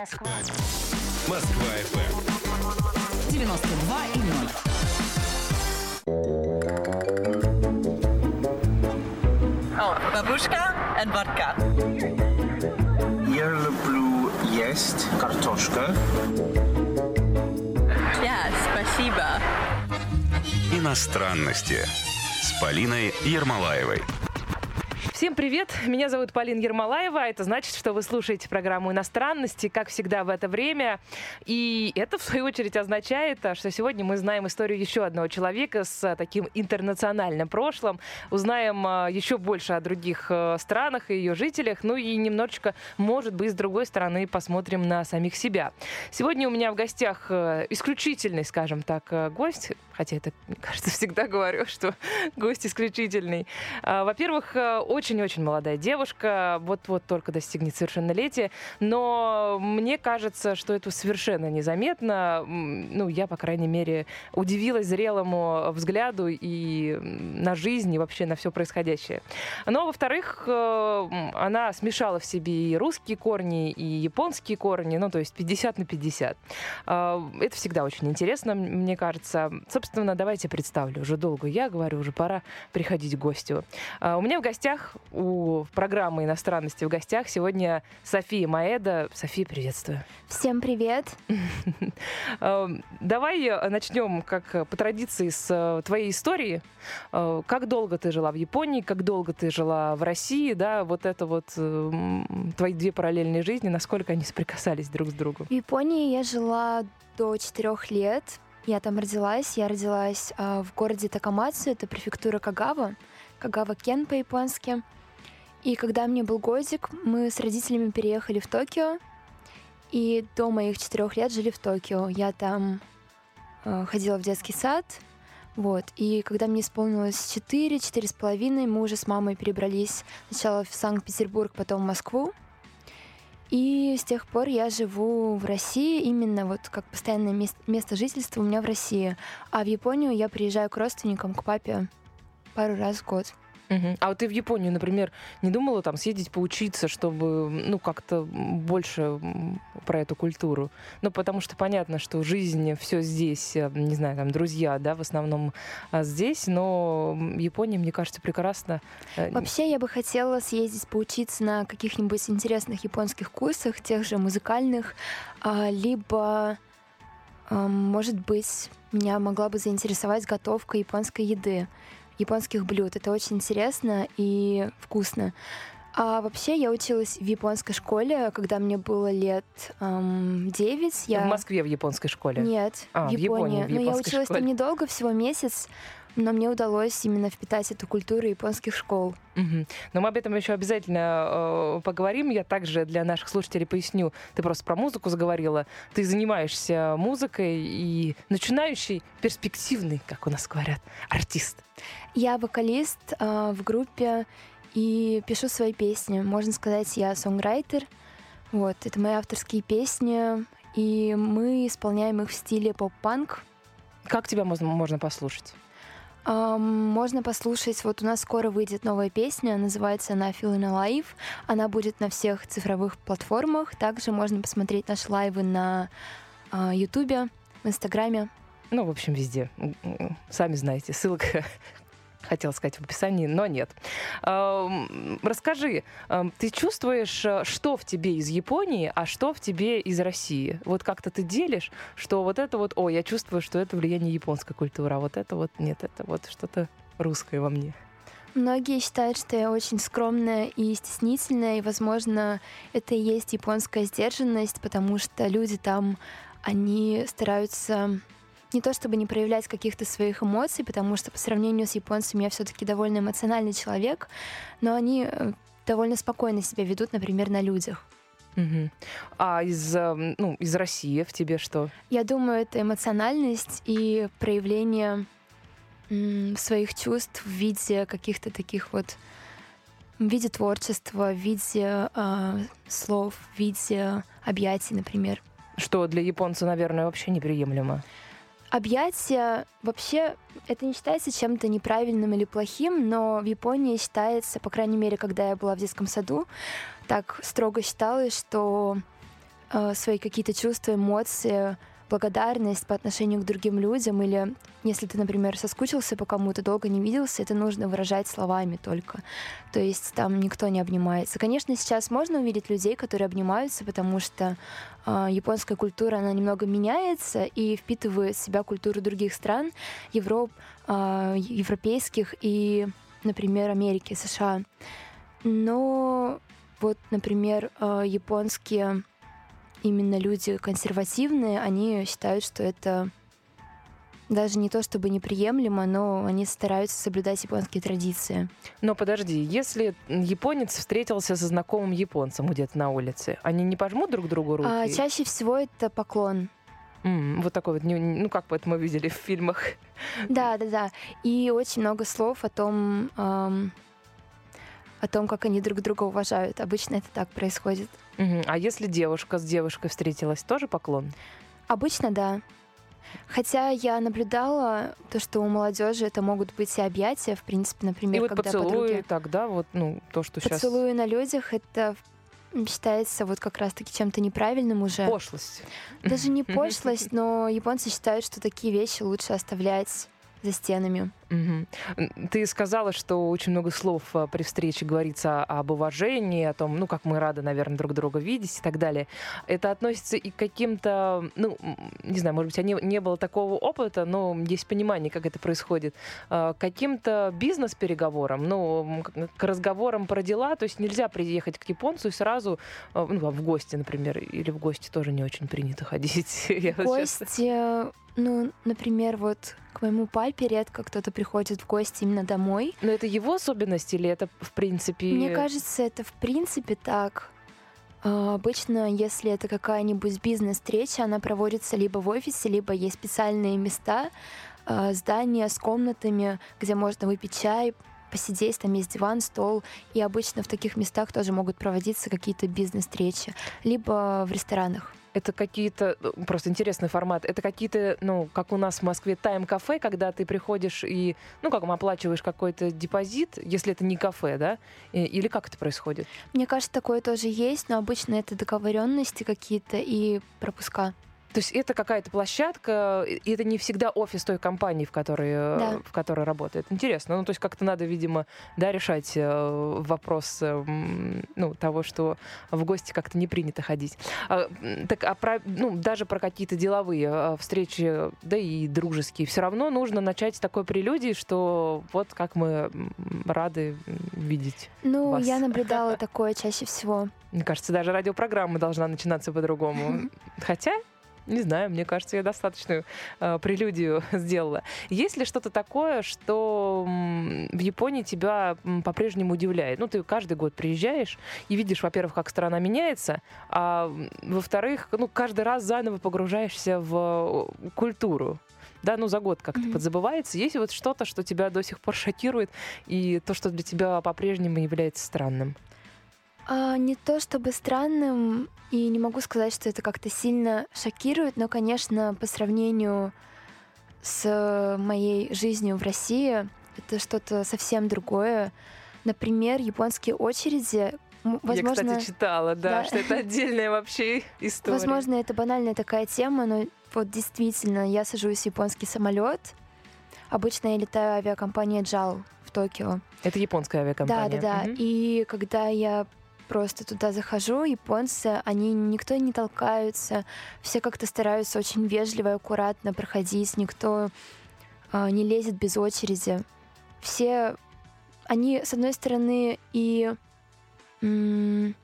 Москва. Москва FM. 92 и 0. О, бабушка и водка. Я люблю есть картошка. Ja, спасибо. Иностранности с Полиной Ермолаевой. Всем привет! Меня зовут Полина Ермолаева. Это значит, что вы слушаете программу «Иностранности», как всегда в это время. И это, в свою очередь, означает, что сегодня мы знаем историю еще одного человека с таким интернациональным прошлым. Узнаем а, еще больше о других э, странах и ее жителях. Ну и немножечко, может быть, с другой стороны, посмотрим на самих себя. Сегодня у меня в гостях э, исключительный, скажем так, э, гость. Хотя это, мне кажется, всегда говорю, что гость исключительный. А, во-первых, очень очень-очень молодая девушка, вот-вот только достигнет совершеннолетия, но мне кажется, что это совершенно незаметно. Ну, я, по крайней мере, удивилась зрелому взгляду и на жизнь, и вообще на все происходящее. Но, во-вторых, э, она смешала в себе и русские корни, и японские корни, ну, то есть 50 на 50. А, это всегда очень интересно, мне кажется. Собственно, давайте представлю. Уже долго я говорю, уже пора приходить к гостю. А, у меня в гостях у программы «Иностранности» в гостях сегодня София Маэда. София, приветствую. Всем привет. Эм, давай начнем, как по традиции, с э, твоей истории. Э, как долго ты жила в Японии, как долго ты жила в России, да, вот это вот эм, твои две параллельные жизни, насколько они соприкасались друг с другом? В Японии я жила до четырех лет. Я там родилась. Я родилась э, в городе Такамацу, это префектура Кагава. Кагава-кен по-японски. И когда мне был годик, мы с родителями переехали в Токио. И до моих четырех лет жили в Токио. Я там э, ходила в детский сад. Вот. И когда мне исполнилось четыре, четыре с половиной, мы уже с мамой перебрались сначала в Санкт-Петербург, потом в Москву. И с тех пор я живу в России, именно вот как постоянное место жительства у меня в России. А в Японию я приезжаю к родственникам, к папе пару раз в год. Угу. А вот ты в Японию, например, не думала там съездить поучиться, чтобы, ну, как-то больше про эту культуру? Ну, потому что понятно, что жизнь все здесь, э, не знаю, там, друзья, да, в основном а здесь, но Япония, мне кажется, прекрасно. Э, Вообще, я бы хотела съездить поучиться на каких-нибудь интересных японских курсах, тех же музыкальных, а, либо, может быть, меня могла бы заинтересовать готовка японской еды японских блюд. Это очень интересно и вкусно. А вообще я училась в японской школе, когда мне было лет эм, 9. Я... В Москве в японской школе? Нет, а, в Японии. В Японии в Но я училась школе. там недолго, всего месяц но мне удалось именно впитать эту культуру японских школ. Угу. Но мы об этом еще обязательно э, поговорим. Я также для наших слушателей поясню. Ты просто про музыку заговорила. Ты занимаешься музыкой и начинающий, перспективный, как у нас говорят, артист. Я вокалист э, в группе и пишу свои песни. Можно сказать, я сонграйтер. Вот, это мои авторские песни, и мы исполняем их в стиле поп-панк. Как тебя можно, можно послушать? Можно послушать, вот у нас скоро выйдет новая песня, называется она Feeling Alive. Она будет на всех цифровых платформах. Также можно посмотреть наши лайвы на Ютубе, в Инстаграме. Ну, в общем, везде. Сами знаете, ссылка хотела сказать в описании, но нет. Расскажи, ты чувствуешь, э, что в тебе из Японии, а что в тебе из России? Вот как-то ты делишь, что вот это вот, о, я чувствую, что это влияние японской культуры, а вот это вот нет, это вот что-то русское во мне. Многие считают, что я очень скромная и стеснительная, и, возможно, это и есть японская сдержанность, потому что люди там, они стараются не то чтобы не проявлять каких-то своих эмоций, потому что по сравнению с японцами я все-таки довольно эмоциональный человек, но они э, довольно спокойно себя ведут, например, на людях. Угу. А из, эм, ну, из России в тебе что? Я думаю, это эмоциональность и проявление своих чувств в виде каких-то таких вот в виде творчества, в виде э, слов, в виде объятий, например. Что для японца, наверное, вообще неприемлемо. Объятия вообще это не считается чем-то неправильным или плохим, но в Японии считается, по крайней мере, когда я была в детском саду, так строго считалось, что э, свои какие-то чувства, эмоции, благодарность по отношению к другим людям, или если ты, например, соскучился по кому-то, долго не виделся, это нужно выражать словами только. То есть там никто не обнимается. Конечно, сейчас можно увидеть людей, которые обнимаются, потому что э, японская культура, она немного меняется и впитывает в себя культуру других стран, Европ, э, европейских и, например, Америки, США. Но вот, например, э, японские именно люди консервативные, они считают, что это даже не то чтобы неприемлемо, но они стараются соблюдать японские традиции. Но подожди, если японец встретился со знакомым японцем где-то на улице, они не пожмут друг другу руки? А, чаще всего это поклон. Mm, вот такой вот, ну как вот мы видели в фильмах. Да, да, да. И очень много слов о том, эм, о том, как они друг друга уважают. Обычно это так происходит. Угу. А если девушка с девушкой встретилась, тоже поклон? Обычно да. Хотя я наблюдала то, что у молодежи это могут быть и объятия, в принципе, например, и вот когда поцелуи подруги... тогда вот, ну, то, что поцелуи сейчас... Поцелуи на людях — это считается вот как раз-таки чем-то неправильным уже. Пошлость. Даже не пошлость, но японцы считают, что такие вещи лучше оставлять за стенами. Угу. Ты сказала, что очень много слов а, при встрече говорится об уважении, о том, ну, как мы рады, наверное, друг друга видеть и так далее. Это относится и к каким-то, ну, не знаю, может быть, не, не было такого опыта, но есть понимание, как это происходит, а, к каким-то бизнес-переговорам, ну, к разговорам про дела, то есть нельзя приехать к японцу и сразу, а, ну, в гости, например, или в гости тоже не очень принято ходить. В гости, ну, например, вот к моему папе редко кто-то приходит в гости именно домой. Но это его особенность или это в принципе... Мне кажется, это в принципе так. А, обычно, если это какая-нибудь бизнес-встреча, она проводится либо в офисе, либо есть специальные места, а, здания с комнатами, где можно выпить чай, посидеть, там есть диван, стол, и обычно в таких местах тоже могут проводиться какие-то бизнес-встречи, либо в ресторанах это какие-то, ну, просто интересный формат, это какие-то, ну, как у нас в Москве, тайм-кафе, когда ты приходишь и, ну, как оплачиваешь какой-то депозит, если это не кафе, да? Или как это происходит? Мне кажется, такое тоже есть, но обычно это договоренности какие-то и пропуска. То есть это какая-то площадка, и это не всегда офис той компании, в которой, э, да. в которой работает. Интересно. Ну, то есть как-то надо, видимо, да, решать э, вопрос э, ну, того, что в гости как-то не принято ходить. А, так, а про, ну, даже про какие-то деловые встречи, да и дружеские, все равно нужно начать с такой прелюдии, что вот как мы рады видеть Ну, вас. я наблюдала такое чаще всего. Мне кажется, даже радиопрограмма должна начинаться по-другому. Хотя не знаю, мне кажется, я достаточную э, прелюдию сделала. Есть ли что-то такое, что в Японии тебя по-прежнему удивляет? Ну, ты каждый год приезжаешь и видишь, во-первых, как страна меняется, а во-вторых, ну, каждый раз заново погружаешься в культуру да, ну за год как-то mm-hmm. подзабывается. Есть вот что-то, что тебя до сих пор шокирует, и то, что для тебя по-прежнему является странным? А, не то чтобы странным, и не могу сказать, что это как-то сильно шокирует, но, конечно, по сравнению с моей жизнью в России, это что-то совсем другое. Например, японские очереди, Возможно, Я, кстати, читала, да, да, что это отдельная вообще история. Возможно, это банальная такая тема, но вот действительно, я сажусь в японский самолет. Обычно я летаю авиакомпания JAL в Токио. Это японская авиакомпания. Да, да, да. Угу. И когда я просто туда захожу, японцы, они никто не толкаются, все как-то стараются очень вежливо и аккуратно проходить, никто э, не лезет без очереди. Все, они, с одной стороны, и не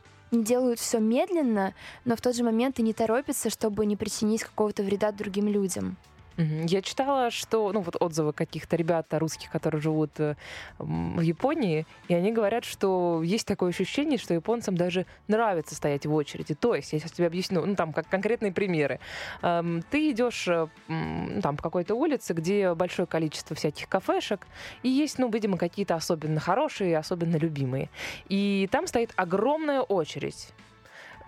делают все медленно, но в тот же момент и не торопятся, чтобы не причинить какого-то вреда другим людям. Я читала, что, ну вот отзывы каких-то ребят русских, которые живут э, в Японии, и они говорят, что есть такое ощущение, что японцам даже нравится стоять в очереди. То есть, я сейчас тебе объясню, ну там как конкретные примеры. Ты идешь э, там по какой-то улице, где большое количество всяких кафешек, и есть, ну, видимо, какие-то особенно хорошие, особенно любимые. И там стоит огромная очередь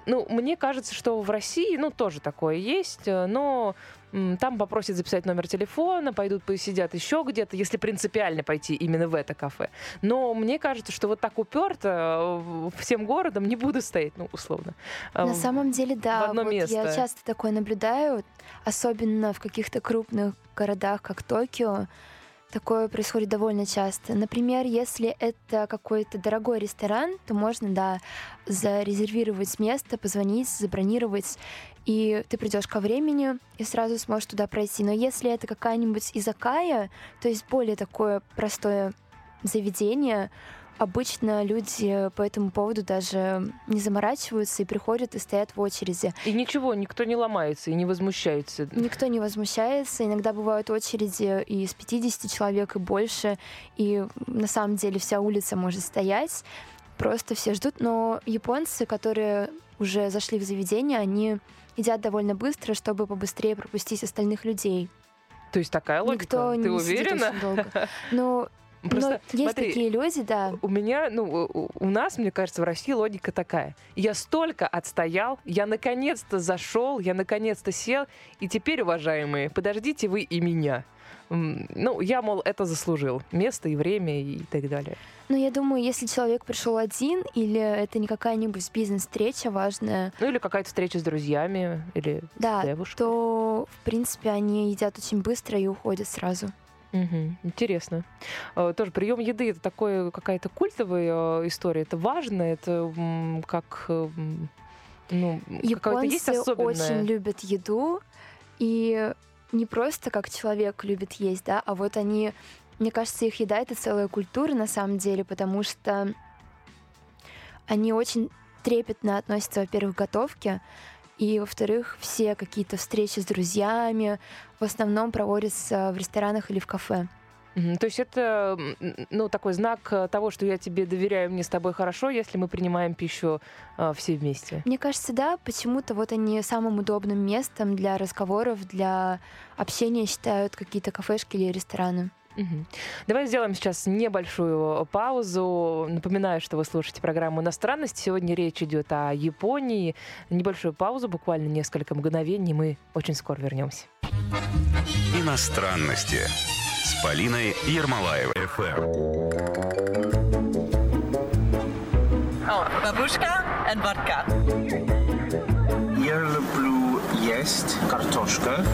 ну, мне кажется, что в России, ну, тоже такое есть, э, но там попросят записать номер телефона, пойдут посидят еще где-то, если принципиально пойти именно в это кафе. Но мне кажется, что вот так уперто э, всем городом не буду стоять, ну, условно. На э, самом деле, да. В одно вот место. Я часто такое наблюдаю, особенно в каких-то крупных городах, как Токио. Такое происходит довольно часто. Например, если это какой-то дорогой ресторан, то можно, да, зарезервировать место, позвонить, забронировать, и ты придешь ко времени и сразу сможешь туда пройти. Но если это какая-нибудь изакая, то есть более такое простое заведение, обычно люди по этому поводу даже не заморачиваются и приходят и стоят в очереди. И ничего, никто не ломается и не возмущается. Никто не возмущается. Иногда бывают очереди и из 50 человек и больше. И на самом деле вся улица может стоять. Просто все ждут. Но японцы, которые уже зашли в заведение, они едят довольно быстро, чтобы побыстрее пропустить остальных людей. То есть такая логика? Никто Ты не уверена? долго. Ну, Просто, Но есть смотри, такие люди, да. У меня, ну, у, у нас, мне кажется, в России логика такая. Я столько отстоял, я наконец-то зашел, я наконец-то сел, и теперь, уважаемые, подождите вы и меня. Ну, я, мол, это заслужил. Место и время и так далее. Ну, я думаю, если человек пришел один, или это не какая-нибудь бизнес-встреча важная. Ну, или какая-то встреча с друзьями, или да, с девушкой. то, в принципе, они едят очень быстро и уходят сразу. Угу, интересно. Э, тоже прием еды это такое какая-то культовая э, история. Это важно, это как э, ну, Японцы есть особенное... очень любят еду и не просто как человек любит есть, да, а вот они, мне кажется, их еда это целая культура на самом деле, потому что они очень трепетно относятся, во-первых, к готовке, и, во-вторых, все какие-то встречи с друзьями в основном проводятся в ресторанах или в кафе. То есть это ну, такой знак того, что я тебе доверяю, мне с тобой хорошо, если мы принимаем пищу э, все вместе. Мне кажется, да, почему-то вот они самым удобным местом для разговоров, для общения считают какие-то кафешки или рестораны. Угу. Давай сделаем сейчас небольшую паузу. Напоминаю, что вы слушаете программу «Иностранность». Сегодня речь идет о Японии. Небольшую паузу, буквально несколько мгновений. Мы очень скоро вернемся. «Иностранности» с Полиной Ермолаевой. ФМ. Бабушка и водка. Я люблю есть картошка.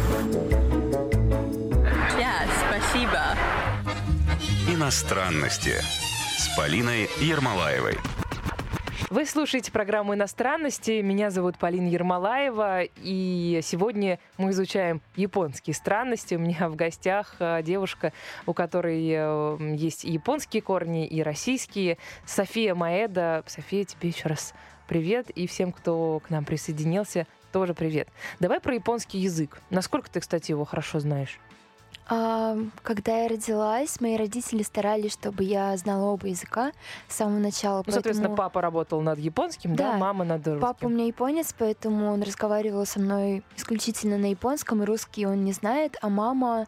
Иностранности с Полиной Ермолаевой. Вы слушаете программу «Иностранности». Меня зовут Полина Ермолаева. И сегодня мы изучаем японские странности. У меня в гостях э, девушка, у которой э, есть и японские корни, и российские. София Маэда. София, тебе еще раз привет. И всем, кто к нам присоединился, тоже привет. Давай про японский язык. Насколько ты, кстати, его хорошо знаешь? Когда я родилась, мои родители старались, чтобы я знала оба языка с самого начала. Ну, поэтому... соответственно, папа работал над японским, да, да мама над русским. Папа у меня японец, поэтому он разговаривал со мной исключительно на японском, и русский он не знает, а мама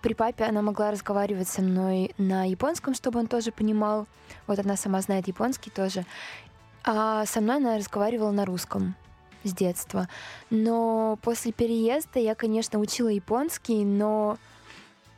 при папе она могла разговаривать со мной на японском, чтобы он тоже понимал. Вот она сама знает японский тоже. А со мной она разговаривала на русском с детства. Но после переезда я, конечно, учила японский, но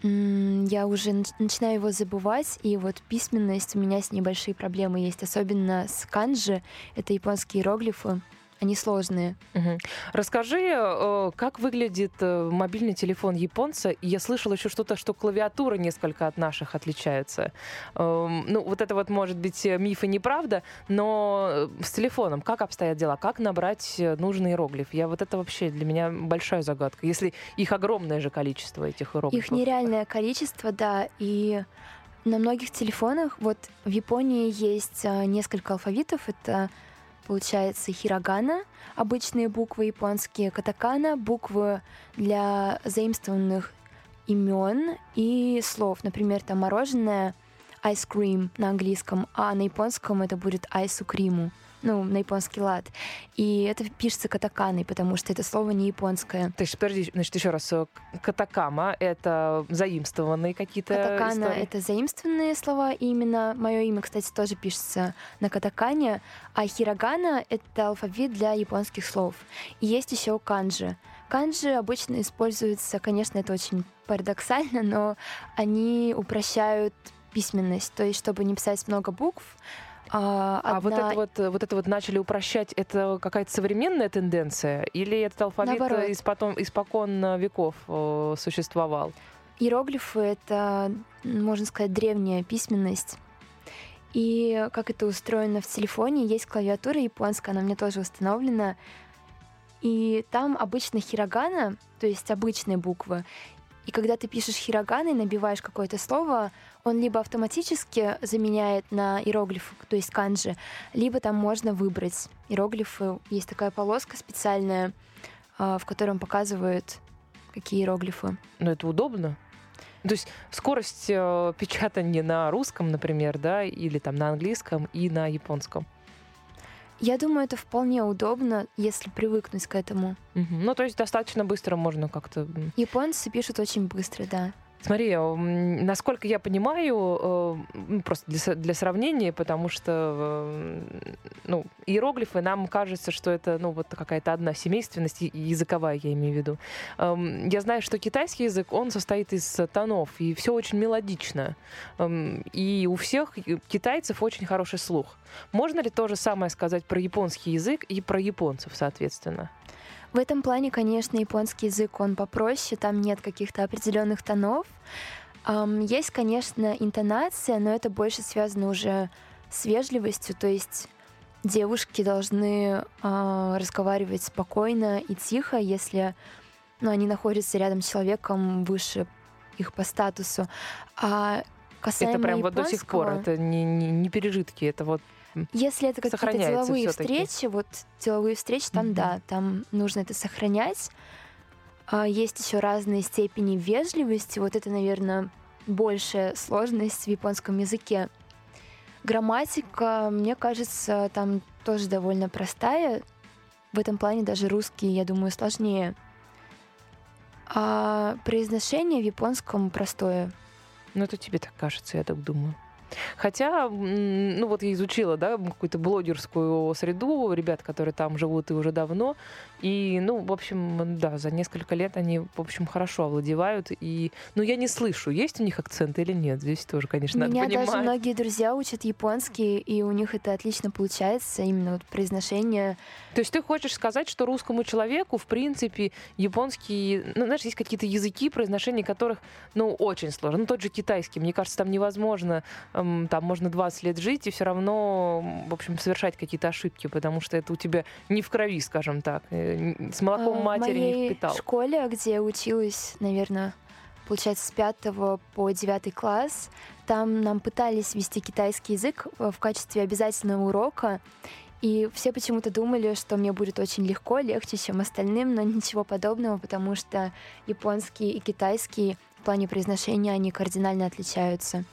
я уже начинаю его забывать, и вот письменность у меня с небольшие проблемы есть, особенно с канджи, это японские иероглифы они сложные. Угу. Расскажи, э, как выглядит э, мобильный телефон японца. Я слышала еще что-то, что клавиатура несколько от наших отличается. Эм, ну, вот это вот может быть э, миф и неправда, но с телефоном как обстоят дела? Как набрать нужный иероглиф? Я вот это вообще для меня большая загадка. Если их огромное же количество, этих иероглифов. Их нереальное количество, да, и на многих телефонах, вот в Японии есть несколько алфавитов, это получается хирогана, обычные буквы японские, катакана, буквы для заимствованных имен и слов. Например, там мороженое ice cream на английском, а на японском это будет айсу криму. Ну, на японский лад. И это пишется катаканой, потому что это слово не японское. То есть, подожди, значит, еще раз, э, катакама — это заимствованные какие-то Катакана это заимствованные слова, и именно мое имя, кстати, тоже пишется на катакане, а хирогана — это алфавит для японских слов. И есть еще канджи. Канджи обычно используются, конечно, это очень парадоксально, но они упрощают письменность. То есть, чтобы не писать много букв, а, А вот одна- это вот, э, вот это вот начали упрощать, это какая-то современная тенденция? Или этот алфавит Наоборот. э, испотом, испокон э, веков э, существовал? Иероглифы — это, можно сказать, древняя письменность. И как это устроено в телефоне, есть клавиатура японская, она мне тоже установлена. И там обычно хирогана, то есть обычные буквы. И когда ты пишешь хирогана и набиваешь какое-то слово, он либо автоматически заменяет на иероглифы, то есть канджи, либо там можно выбрать иероглифы. Есть такая полоска специальная, а, в котором показывают, какие иероглифы. Ну, это удобно. То есть скорость э, печатания на русском, например, да, или там на английском и на японском. Я думаю, это вполне удобно, если привыкнуть к этому. Мгм. Ну, то есть достаточно быстро можно как-то... Японцы пишут очень быстро, да. Смотри, насколько я понимаю, э, ну, просто для, для сравнения, потому что э, ну, иероглифы, нам кажется, что это ну, вот какая-то одна семейственность, языковая, я имею в виду. Эм, Я знаю, что китайский язык, он состоит из тонов, и все очень мелодично. Эм, И у всех китайцев очень хороший слух. Можно ли то же самое сказать про японский язык и про японцев, соответственно? В этом плане, конечно, японский язык, он попроще, там нет каких-то определенных тонов. Есть, конечно, интонация, но это больше связано уже с вежливостью, то есть девушки должны а, разговаривать спокойно и тихо, если ну, они находятся рядом с человеком выше их по статусу. А касаемо это прям вот до сих пор, это не, не, не пережитки, это вот Если это какие-то деловые встречи, вот деловые встречи, там Мгм. да, там нужно это сохранять. А, Есть еще разные степени вежливости. Вот это, наверное, большая сложность в японском языке. Грамматика, мне кажется, там тоже довольно простая. В этом плане даже русский, я думаю, сложнее. А произношение в японском простое. Ну, это тебе так кажется, я так думаю. Хотя, ну вот я изучила, да, какую-то блогерскую среду, ребят, которые там живут и уже давно, и, ну, в общем, да, за несколько лет они, в общем, хорошо овладевают, и, ну, я не слышу, есть у них акцент или нет, здесь тоже, конечно, У надо меня понимать. даже многие друзья учат японский, и у них это отлично получается, именно вот произношение. То есть ты хочешь сказать, что русскому человеку, в принципе, японский, ну, знаешь, есть какие-то языки, произношение которых, ну, очень сложно. Ну, тот же китайский, мне кажется, там невозможно, эм, там можно 20 лет жить и все равно, в общем, совершать какие-то ошибки, потому что это у тебя не в крови, скажем так, э, с молоком А, матери в не впитал. школе, где я училась, наверное, получается, с 5 по 9 класс, там нам пытались вести китайский язык э, в качестве обязательного урока, и все почему-то думали, что мне будет очень легко, легче, чем остальным, но ничего подобного, потому что японский и китайский в плане произношения они кардинально отличаются.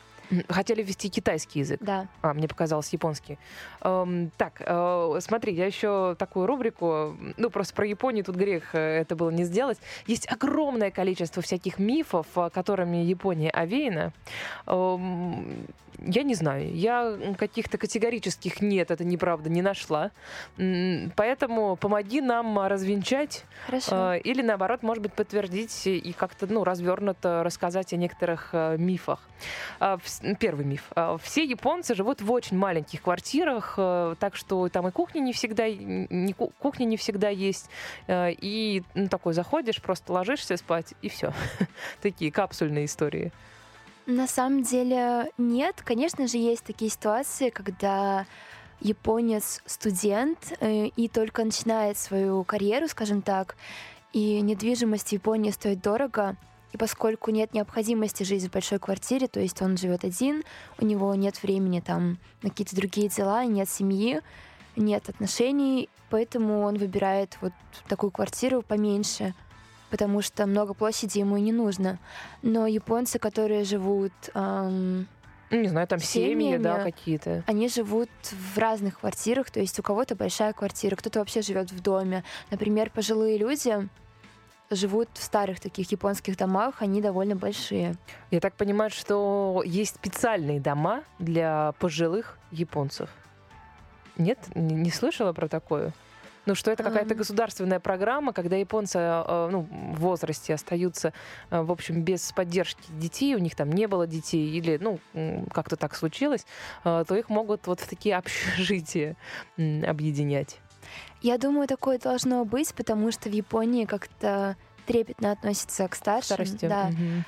Хотели ввести китайский язык. Да. А, мне показалось японский. Эм, так, э, смотри, я еще такую рубрику, ну, просто про Японию тут грех э, это было не сделать. Есть огромное количество всяких мифов, э, которыми Япония овеяна. Эм, я не знаю, я каких-то категорических нет, это неправда, не нашла. Поэтому помоги нам развенчать Хорошо. Э, Или наоборот, может быть, подтвердить и как-то ну, развернуто рассказать о некоторых э, мифах. Вс- Первый миф. А, Все японцы живут в очень маленьких квартирах, э, так что там и кухня не всегда, не ку- кухня не всегда есть. Э, И ну, такой заходишь, просто ложишься спать, и все. Такие капсульные истории. На самом деле нет. Конечно же, есть такие ситуации, когда японец студент э, и только начинает свою карьеру, скажем так, и недвижимость в Японии стоит дорого, и поскольку нет необходимости жить в большой квартире, то есть он живет один, у него нет времени там на какие-то другие дела, нет семьи, нет отношений, поэтому он выбирает вот такую квартиру поменьше, потому что много площади ему и не нужно. Но японцы, которые живут Ну, не знаю, там семьи, да, Семьями. какие-то. Они живут в разных квартирах, то есть у кого-то большая квартира, кто-то вообще живет в доме. Например, пожилые люди живут в старых таких японских домах, они довольно большие. Я так понимаю, что есть специальные дома для пожилых японцев. Нет? Не, слышала про такое? Ну, что это какая-то государственная программа, когда японцы э, ну, в возрасте остаются, э, в общем, без поддержки детей, у них там не было детей, или, ну, как-то так случилось, э, то их могут вот в такие общежития объединять. Я думаю, такое должно быть, потому что в Японии как-то трепетно относятся к старшим. Старости. Да. Мгм.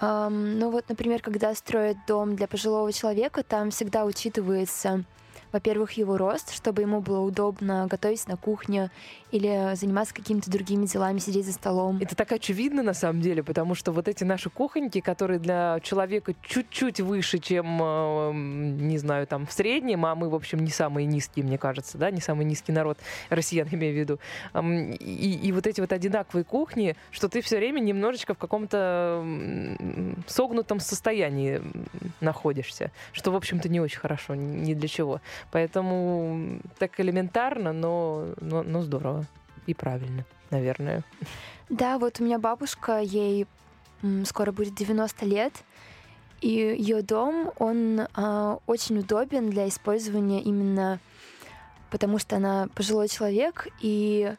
Ам, ну вот, например, когда строят дом для пожилого человека, там всегда учитывается, во-первых, его рост, чтобы ему было удобно готовить на кухне или заниматься какими-то другими делами, сидеть за столом. Это так очевидно на самом деле, потому что вот эти наши кухоньки, которые для человека чуть-чуть выше, чем, э, не знаю, там в среднем, а мы, в общем, не самые низкие, мне кажется, да, не самый низкий народ, россиян имею в виду. И, и вот эти вот одинаковые кухни, что ты все время немножечко в каком-то согнутом состоянии находишься, что, в общем-то, не очень хорошо, ни для чего. Поэтому так элементарно, но, но, но здорово и правильно, наверное. Да, вот у меня бабушка, ей скоро будет 90 лет, и ее дом, он а, очень удобен для использования именно потому, что она пожилой человек, и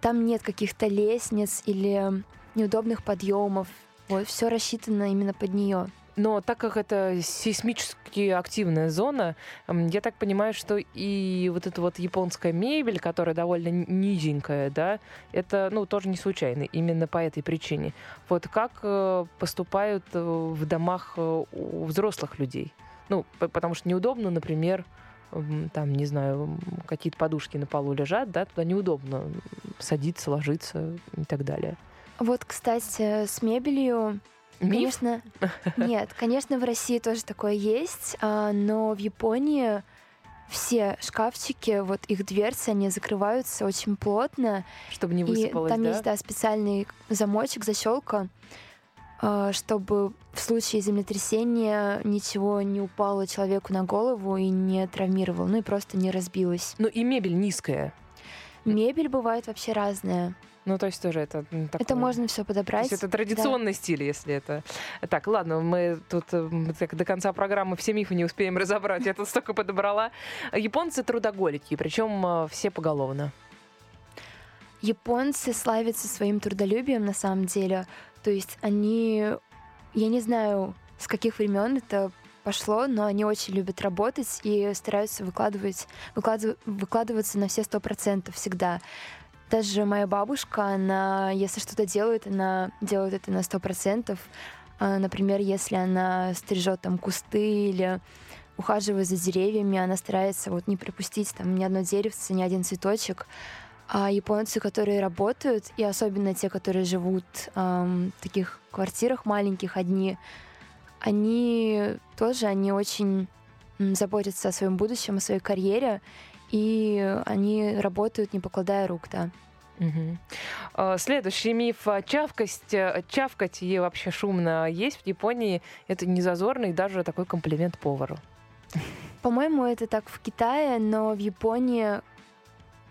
там нет каких-то лестниц или неудобных подъемов. Вот, все рассчитано именно под нее. Но так как это сейсмически активная зона, я так понимаю, что и вот эта вот японская мебель, которая довольно низенькая, да, это, ну, тоже не случайно, именно по этой причине. Вот как э, поступают э, в домах э, у взрослых людей? Ну, потому что неудобно, например, там, не знаю, какие-то подушки на полу лежат, да, туда неудобно садиться, ложиться и так далее. Вот, кстати, с мебелью Миф? Конечно, нет, конечно, в России тоже такое есть, а, но в Японии все шкафчики, вот их дверцы, они закрываются очень плотно, Чтобы не и высыпалось, там да? есть да, специальный замочек, защелка, а, чтобы в случае землетрясения ничего не упало человеку на голову и не травмировало, ну и просто не разбилось. Ну и мебель низкая. Мебель бывает вообще разная. Ну, то есть тоже это такое... Это можно все То подобрать. есть это традиционный стиль, если это... Так, ладно, мы тут э, так, до конца программы все мифы не успеем разобрать. Я тут столько подобрала. Японцы трудоголики, причем э, все поголовно. Японцы славятся своим трудолюбием на самом деле. То есть они, я не знаю, с каких времен это пошло, но они очень любят работать и стараются выкладывать, выкладыв- выкладываться на все сто процентов всегда. Даже моя бабушка, она, если что-то делает, она делает это на сто процентов. А, Например, если она стрижет там кусты или ухаживает за деревьями, она старается вот не пропустить там ни одно деревце, ни один цветочек. А японцы, которые работают, и особенно те, которые живут ам, в таких квартирах маленьких одни, они тоже, они очень заботятся о своем будущем, о своей карьере, и они работают, не покладая рук, да. Э, Следующий миф. э, Чавкость, э, чавкать и вообще шумно есть в Японии. Это не зазорно и даже такой комплимент повару. По-моему, это так в Китае, но в Японии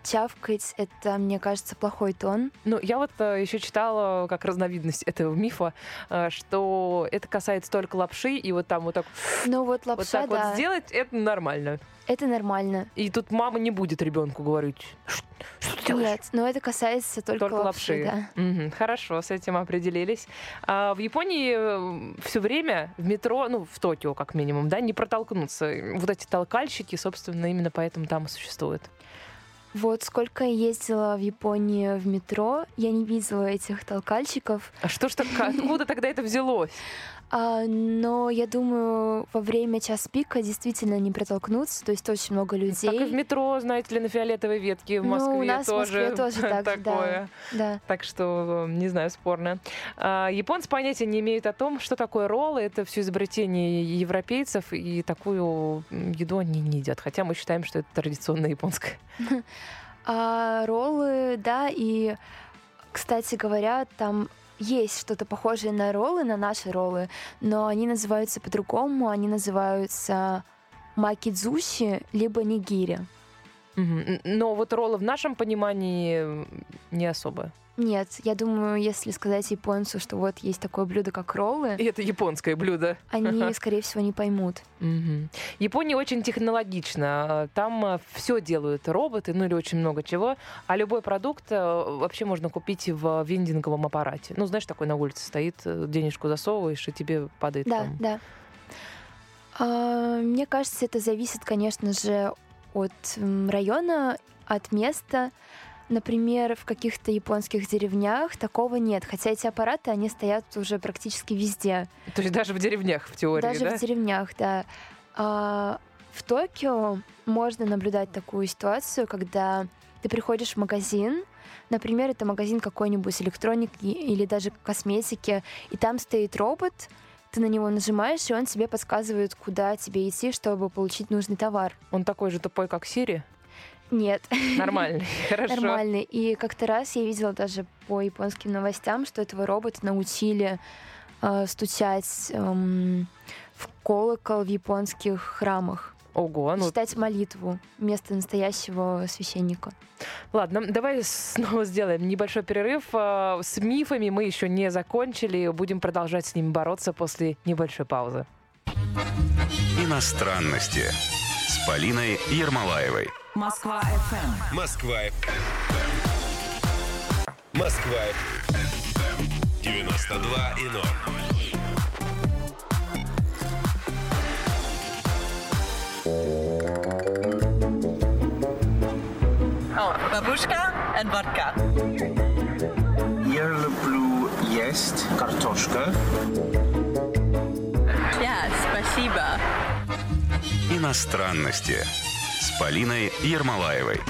чавкать — это, мне кажется, плохой тон. Ну, я вот еще читала как разновидность этого мифа, э, что это касается только лапши, и вот там вот так, Но вот вот, лапша, так да, вот сделать, это нормально. это нормально. И тут мама не будет ребенку говорить, что, что ты делаешь? Нет, но это касается только, Только лапши, лапши. да. Мгм, хорошо, с этим определились. А в Японии все время в метро, ну, в Токио как минимум, да, не протолкнуться. Вот эти толкальщики, собственно, именно поэтому там и существуют. Вот сколько я ездила в Японии в метро, я не видела этих толкальщиков, А что ж так, откуда тогда это взялось? А, но я думаю, во время час пика действительно не протолкнуться, то есть очень много людей. Как и в метро, знаете ли, на фиолетовой ветке в Ну, у Москве нас в Москве тоже, тоже так же, да. такое. Да. Так что, не знаю, спорно. А, Японцы понятия не имеют о том, что такое роллы. Это все изобретение европейцев, и такую еду они не едят. Хотя мы считаем, что это традиционно японское. А роллы, да, и, кстати говоря, там есть что-то похожее на роллы, на наши роллы, но они называются по-другому, они называются макидзуши, либо нигири. Но вот роллы в нашем понимании не особо. Нет, я думаю, если сказать японцу, что вот есть такое блюдо, как роллы, И это японское блюдо. они, скорее всего, не поймут. Мгм. Япония очень технологична. Там все делают роботы, ну или очень много чего. А любой продукт э, вообще можно купить в вендинговом аппарате. Ну, знаешь, такой на улице стоит, э, денежку засовываешь, и тебе падает Да, там. да. А, Мне кажется, это зависит, конечно же, от района, от места. Например, в каких-то японских деревнях такого нет, хотя эти аппараты, они стоят уже практически везде. То есть даже в деревнях, в теории, Даже да? в деревнях, да. А, в Токио можно наблюдать такую ситуацию, когда ты приходишь в магазин, например, это магазин какой-нибудь электроники или даже косметики, и там стоит робот, ты на него нажимаешь, и он тебе подсказывает, куда тебе идти, чтобы получить нужный товар. Он такой же тупой, как Сири. Нет, Нормальный. Хорошо. нормальный. И как-то раз я видела даже по японским новостям, что этого робота научили э, стучать эм, в колокол в японских храмах. Ого, ну читать молитву вместо настоящего священника. ладно, давай снова сделаем небольшой перерыв. А, С мифами мы еще не закончили. Будем продолжать с ними бороться после небольшой паузы. Иностранности с Полиной Ермолаевой. Москва FM. Москва. Москва. 92 и 0. Oh, babushka and vodka. Я люблю есть картошка. Yeah, спасибо. Иностранности Полиной Ермолаевой.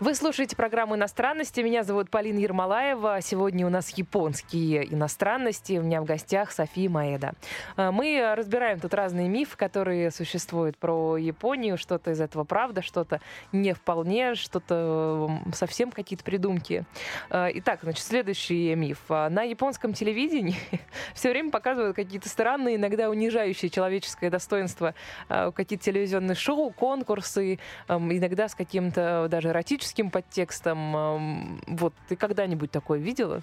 Вы слушаете программу «Иностранности». Меня зовут Полина Ермолаева. Сегодня у нас японские иностранности. У меня в гостях София Маэда. А, Мы разбираем тут разные мифы, которые существуют про Японию. Что-то из этого правда, что-то не вполне, что-то совсем какие-то придумки. А, Итак, значит, следующий миф. А, На японском телевидении все время показывают какие-то странные, иногда унижающие человеческое достоинство какие-то телевизионные шоу, конкурсы, Ам, иногда с каким-то даже эротическим подтекстом. Ам, Вот, ты когда-нибудь такое видела?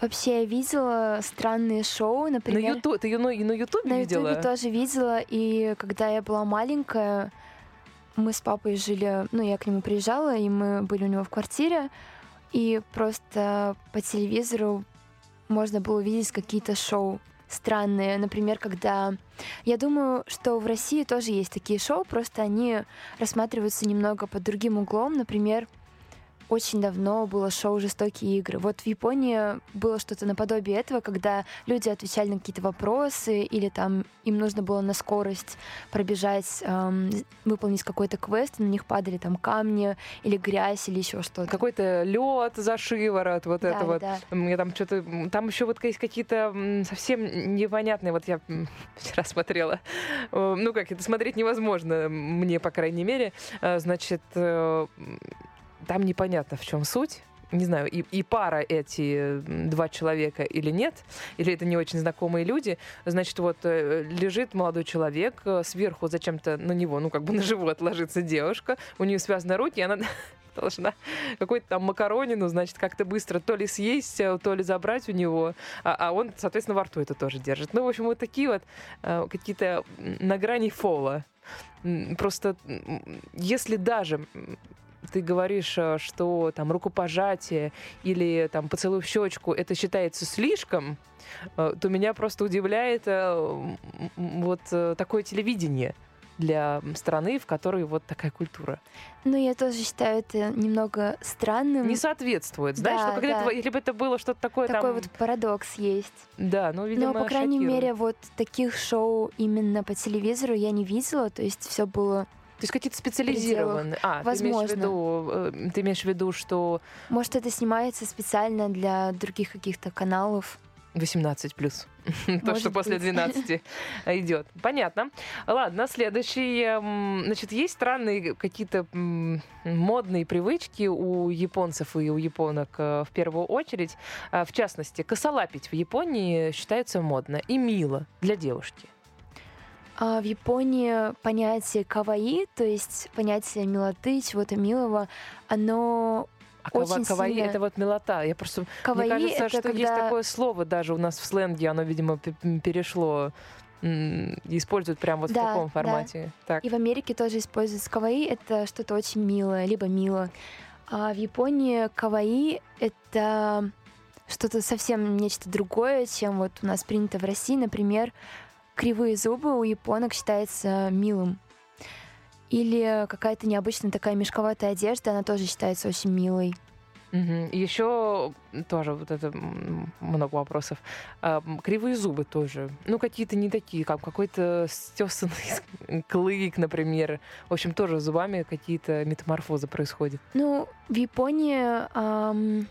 Вообще, я видела странные шоу, На например... Ютубе? Ты на, на Ютубе На видела? Ютубе тоже видела, и когда я была маленькая, мы с папой жили, ну, я к нему приезжала, и мы были у него в квартире, и просто по телевизору можно было увидеть какие-то шоу странные. Например, когда... Я думаю, что в России тоже есть такие шоу, просто они рассматриваются немного под другим углом. Например, очень давно было шоу «Жестокие игры». Вот в Японии было что-то наподобие этого, когда люди отвечали на какие-то вопросы, или там им нужно было на скорость пробежать, эм, выполнить какой-то квест, на них падали там камни или грязь, или еще что-то. Какой-то лед за шиворот, вот Да, это вот. да. Мне там что-то... Там еще вот есть какие-то совсем непонятные... Вот я вчера смотрела. Э, Ну как, это смотреть невозможно, мне, по крайней мере. Э, Значит, э, там непонятно, в чем суть. Не знаю, и, и пара эти два человека или нет, или это не очень знакомые люди. Значит, вот э, лежит молодой человек, э, сверху зачем-то на него, ну как бы на живот ложится девушка, у нее связаны руки, и она должна какой-то там макаронину, значит, как-то быстро то ли съесть, э, то ли забрать у него, а, а он, соответственно, во рту это тоже держит. Ну, в общем, вот такие вот какие-то на грани фола. Просто если даже ты говоришь, э, что там рукопожатие или там поцелуй в щечку это считается слишком, э, то меня просто удивляет э, вот такое телевидение для страны, в которой вот такая культура. Ну, я тоже считаю это немного странным. Не соответствует, знаешь, Да, ну, когда да. это, либо это было что-то такое Такой там... вот парадокс есть. Да, ну, видимо, Но, по крайней шокирует. мере, вот таких шоу именно по телевизору я не видела, то есть все было То есть какие-то специализированные. А, ты имеешь, в Возможно. виду, э, ты имеешь в виду, что Может, это снимается специально для других каких-то каналов. 18 плюс. То, что после быть. 12 идет. Понятно. Ладно, следующий. м, Значит, есть странные какие-то модные привычки у японцев и у японок э, в первую очередь. А, В частности, косолапить в Японии считается модно и мило для девушки. А в Японии понятие каваи, то есть понятие милоты, чего-то милого, оно А Очень каваи сильно. это вот милота. Я просто каваи Мне кажется, это что когда есть такое слово даже у нас в сленге, оно, видимо, перешло, используют прямо вот в Да, таком да. формате. Так. И в Америке тоже используется каваи, это что-то очень милое, либо мило. А в Японии каваи — это что-то совсем нечто другое, чем вот у нас принято в России. Например, кривые зубы у японок считается милым. Или какая-то необычная такая мешковатая одежда, она тоже считается очень милой. И еще тоже вот это много вопросов. А, Кривые зубы тоже. Ну, какие-то не такие, как какой-то стесанный клык, например. В общем, тоже зубами какие-то метаморфозы происходят. Ну, в Японии ам,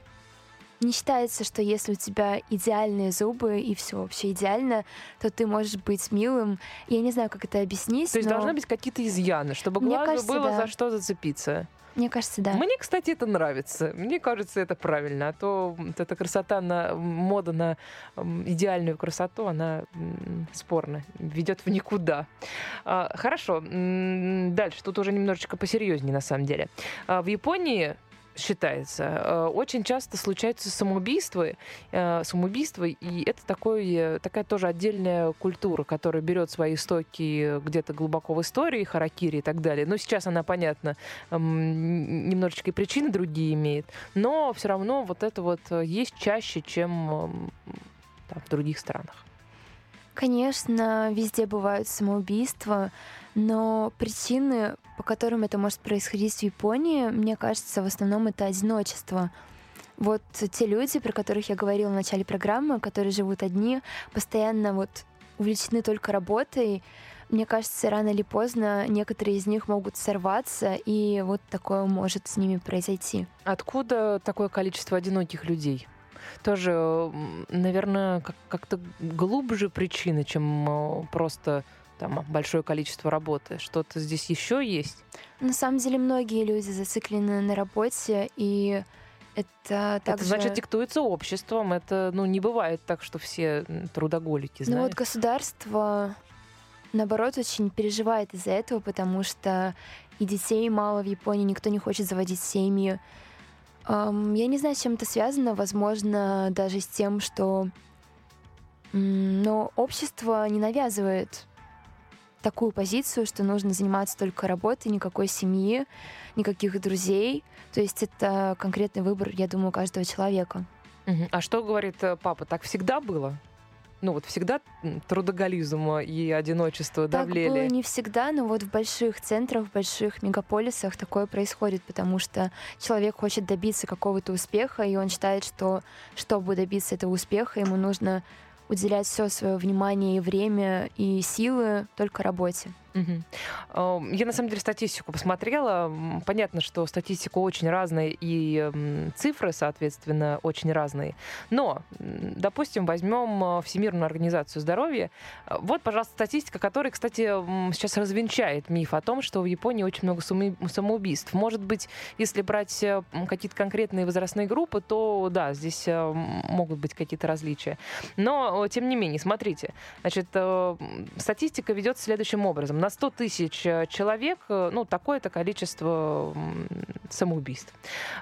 не считается, что если у тебя идеальные зубы и все вообще идеально, то ты можешь быть милым. Я не знаю, как это объяснить. То есть но должны быть какие-то изъяны, чтобы глазу кажется, было да. за что зацепиться. Мне кажется, да. Мне, кстати, это нравится. Мне кажется, это правильно. А то вот эта красота на мода на идеальную красоту, она м, спорно ведет в никуда. А, Хорошо. Дальше. Тут уже немножечко посерьезнее, на самом деле. А, В Японии считается, э, очень часто случаются самоубийства, э, самоубийства, и это такой, э, такая тоже отдельная культура, которая берет свои истоки где-то глубоко в истории, харакири и так далее. Но сейчас она, понятно, немножечко и причины другие имеет, но все равно вот это вот есть чаще, чем там, в других странах. Конечно, везде бывают самоубийства, но причины, по которым это может происходить в Японии, мне кажется, в основном это одиночество. Вот те люди, про которых я говорила в начале программы, которые живут одни, постоянно вот увлечены только работой, мне кажется, рано или поздно некоторые из них могут сорваться, и вот такое может с ними произойти. Откуда такое количество одиноких людей? Тоже, наверное, как- как-то глубже причины, чем э, просто там большое количество работы. Что-то здесь еще есть? На самом деле многие люди зациклены на работе, и это также... Это значит диктуется обществом. Это, ну, не бывает так, что все трудоголики, Ну вот знаешь. государство, наоборот, очень переживает из-за этого, потому что и детей мало в Японии, никто не хочет заводить семьи. Я не знаю, с чем это связано, возможно, даже с тем, что но общество не навязывает такую позицию, что нужно заниматься только работой, никакой семьи, никаких друзей. То есть это конкретный выбор, я думаю, каждого человека. Мгм. А что говорит э, папа? Так всегда было? Ну вот всегда трудоголизм и одиночество Так давлели? было не всегда, но вот в больших центрах, в больших мегаполисах такое происходит, потому что человек хочет добиться какого-то успеха, и он считает, что чтобы добиться этого успеха, ему нужно уделять все свое внимание и время и силы только работе. Ам, Я на самом деле статистику посмотрела. Понятно, что статистика очень разная и цифры, соответственно, очень разные. Но, допустим, возьмем э, Всемирную организацию здоровья. Э, Вот, пожалуйста, статистика, которая, кстати, сейчас развенчает миф о том, что в Японии очень много самоу- самоубийств. Может быть, если брать э, какие-то конкретные возрастные группы, то да, здесь э, могут быть какие-то различия. Но, тем не менее, смотрите, значит, э, статистика ведет следующим образом. На 100 тысяч э, человек, э, ну, такое-то количество самоубийств.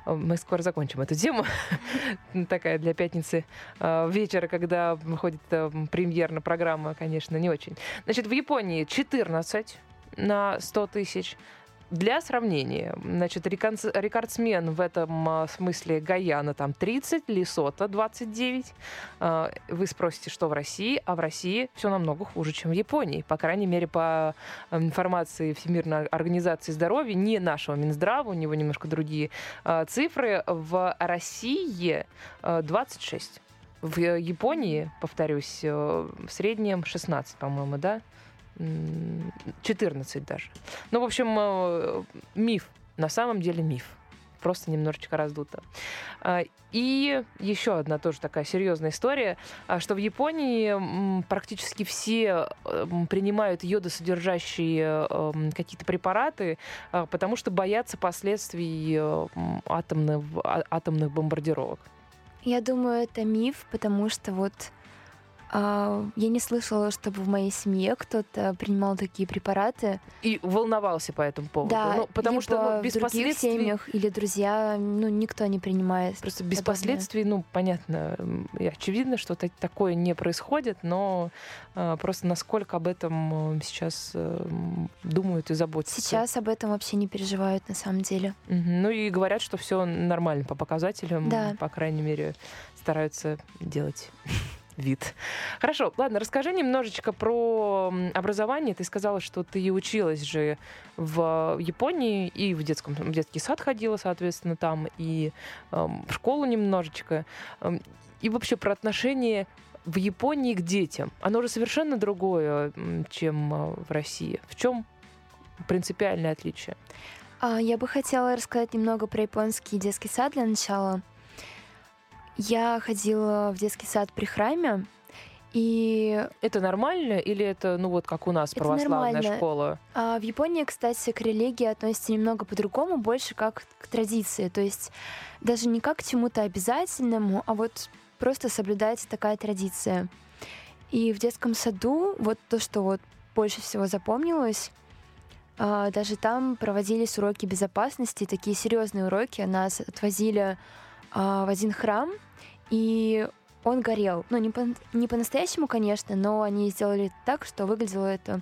Э, Мы скоро закончим эту тему. Такая для пятницы вечера, когда выходит премьерная программа, конечно, не очень. Значит, в Японии 14 на 100 тысяч. Для сравнения, значит, рекордсмен в этом а, смысле Гаяна там 30, Лесота 29. А, Вы спросите, что в России? А в России все намного хуже, чем в Японии. По крайней мере, по а, информации Всемирной организации здоровья, не нашего Минздрава, у него немножко другие а, цифры. В России а, 26. В Японии, повторюсь, э, в среднем 16, по-моему, да? М, 14 даже. Ну, в общем, э, миф. На самом деле миф. просто немножечко раздуто. А, И еще одна тоже такая серьезная история, а, что в Японии практически все принимают йодосодержащие э, м, какие-то препараты, а, потому что боятся последствий атомных, атомных бомбардировок. Я думаю, это миф, потому что вот я не слышала, чтобы в моей семье кто-то принимал такие препараты. И волновался по этому поводу. Да, Ну, потому что ну, без в других последствий... семьях или друзья, ну, никто не принимает. Просто без подобное. последствий, ну, понятно, и очевидно, что та- такое не происходит, но э, просто насколько об этом э, сейчас э, думают и заботятся. Сейчас об этом вообще не переживают на самом деле. Ну и говорят, что все нормально по показателям, Да. по крайней мере, стараются делать вид. Хорошо, ладно, расскажи немножечко про образование. Ты сказала, что ты училась же в Японии и в детском в детский сад ходила, соответственно, там и эм, в школу немножечко. Эм, и вообще про отношение в Японии к детям. Оно же совершенно другое, чем э, в России. В чем принципиальное отличие? А, я бы хотела рассказать немного про японский детский сад для начала. Я ходила в детский сад при храме, и Это нормально или это, ну вот как у нас, Это православная нормально. школа? А в Японии, кстати, к религии относятся немного по-другому, больше как к традиции. То есть даже не как к чему-то обязательному, а вот просто соблюдается такая традиция. И в детском саду вот то, что вот больше всего запомнилось, а, даже там проводились уроки безопасности, такие серьезные уроки. Нас отвозили в один храм, и он горел. Ну, не, по- не по-настоящему, конечно, но они сделали так, что выглядело это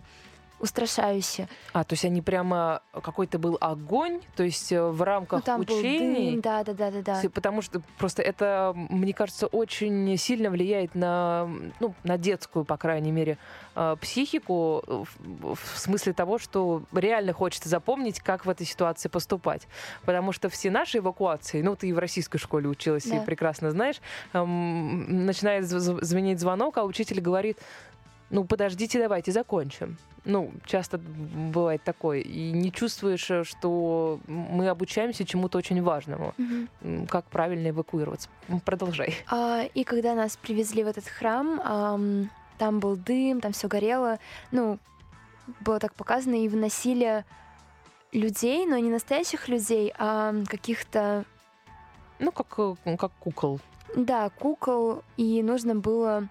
устрашающе. А, то есть они прямо какой-то был огонь, то есть э, в Ну, рамках там был учений. дым, да, да, да, да, да. Потому что просто это, мне кажется, очень сильно влияет на, ну, на детскую, по крайней мере, э, психику, э, в смысле того, что реально хочется запомнить, как в этой ситуации поступать. Потому что все наши эвакуации, ну, ты и в российской школе училась, Да. и прекрасно знаешь, эм, начинает зв- зв- звенеть звонок, а учитель говорит, ну, подождите, давайте закончим. Ну, часто бывает такое. И не чувствуешь, э, что мы обучаемся чему-то очень важному. М, Как правильно эвакуироваться. Продолжай. А, и когда нас привезли в этот храм, ам, там был дым, там все горело. Ну, было так показано, и выносили людей, но не настоящих людей, а каких-то, Ну, как, э, как кукол. да, кукол, и нужно было а,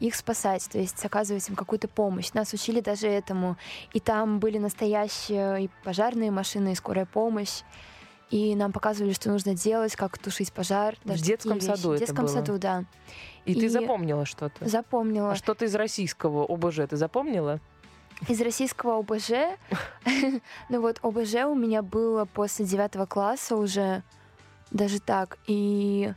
их спасать, то есть оказывать им какую-то помощь. Нас учили даже этому. И там были настоящие и пожарные машины, и скорая помощь. И нам показывали, что нужно делать, как тушить пожар. В даже детском такие вещи. саду В это детском было? саду, да. И, ты И- запомнила что-то. Запомнила. А что-то из российского ОБЖ ты запомнила? Из российского ОБЖ, ну вот ОБЖ у меня было после девятого класса уже, даже так. И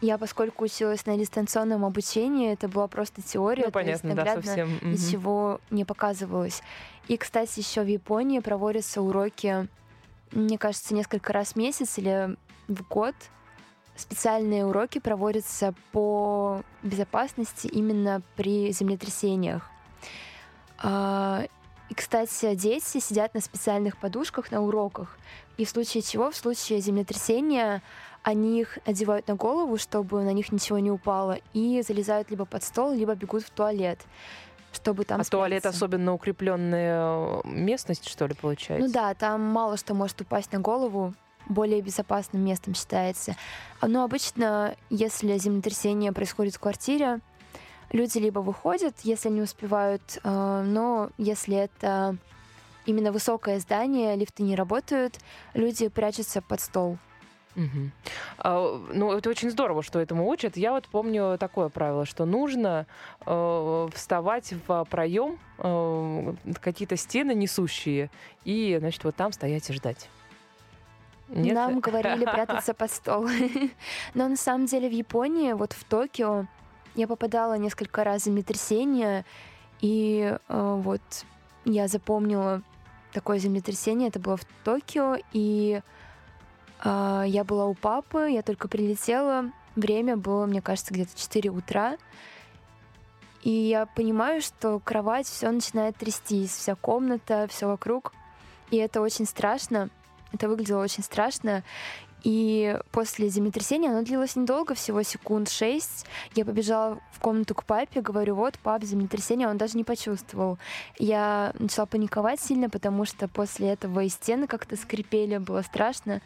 я, поскольку училась на дистанционном обучении, это была просто теория, ну, то есть понятно, да, наглядно совсем. Ничего не показывалось. И, кстати, еще в Японии проводятся уроки, мне кажется, несколько раз в месяц или в год. Специальные уроки проводятся по безопасности именно при землетрясениях. А, И, кстати, дети сидят на специальных подушках на уроках. И в случае чего, в случае землетрясения, они их одевают на голову, чтобы на них ничего не упало, и залезают либо под стол, либо бегут в туалет, чтобы там а туалет спрятаться. особенно укрепленная местность, что ли, получается? Ну да, там мало что может упасть на голову, более безопасным местом считается. Но обычно, если землетрясение происходит в квартире, люди либо выходят, если не успевают, э, но если это именно высокое здание, лифты не работают, люди прячутся под стол. Мгм. А, ну, это очень здорово, что этому учат. Я вот помню такое правило, что нужно э, вставать в проем, э, какие-то стены несущие, и, значит, вот там стоять и ждать. Нет? Нам говорили прятаться под стол. Но на самом деле в Японии, вот в Токио, я попадала несколько раз в землетрясение, и э, вот я запомнила такое землетрясение, это было в Токио, и я была у папы, я только прилетела, время было, мне кажется, где-то 4 утра, и я понимаю, что кровать все начинает трястись, вся комната, все вокруг, и это очень страшно. Это выглядело очень страшно. И после землетрясения оно длилось недолго, всего секунд шесть. Я побежала в комнату к папе, говорю, вот, пап, землетрясение, он даже не почувствовал. Я начала паниковать сильно, потому что после этого и стены как-то скрипели, было страшно.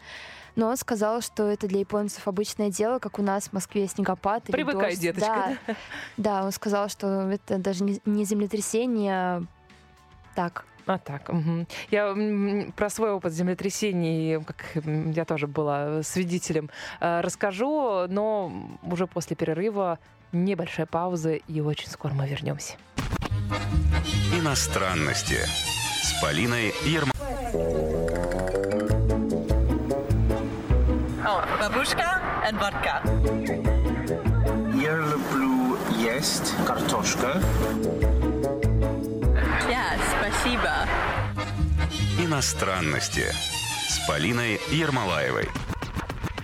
Но он сказал, что это для японцев обычное дело, как у нас в Москве снегопад или Привыкай, дождь. деточка. Да, да, он сказал, что это даже не землетрясение, а так, А так, мгм. я про свой опыт землетрясений, как я тоже была свидетелем, э, расскажу, но уже после перерыва небольшая пауза, и очень скоро мы вернемся. Иностранности с Полиной Ермолаевой. Oh, babushka and vodka. Я люблю есть картошка. Yeah, спасибо. Иностранности с Полиной Ермолаевой.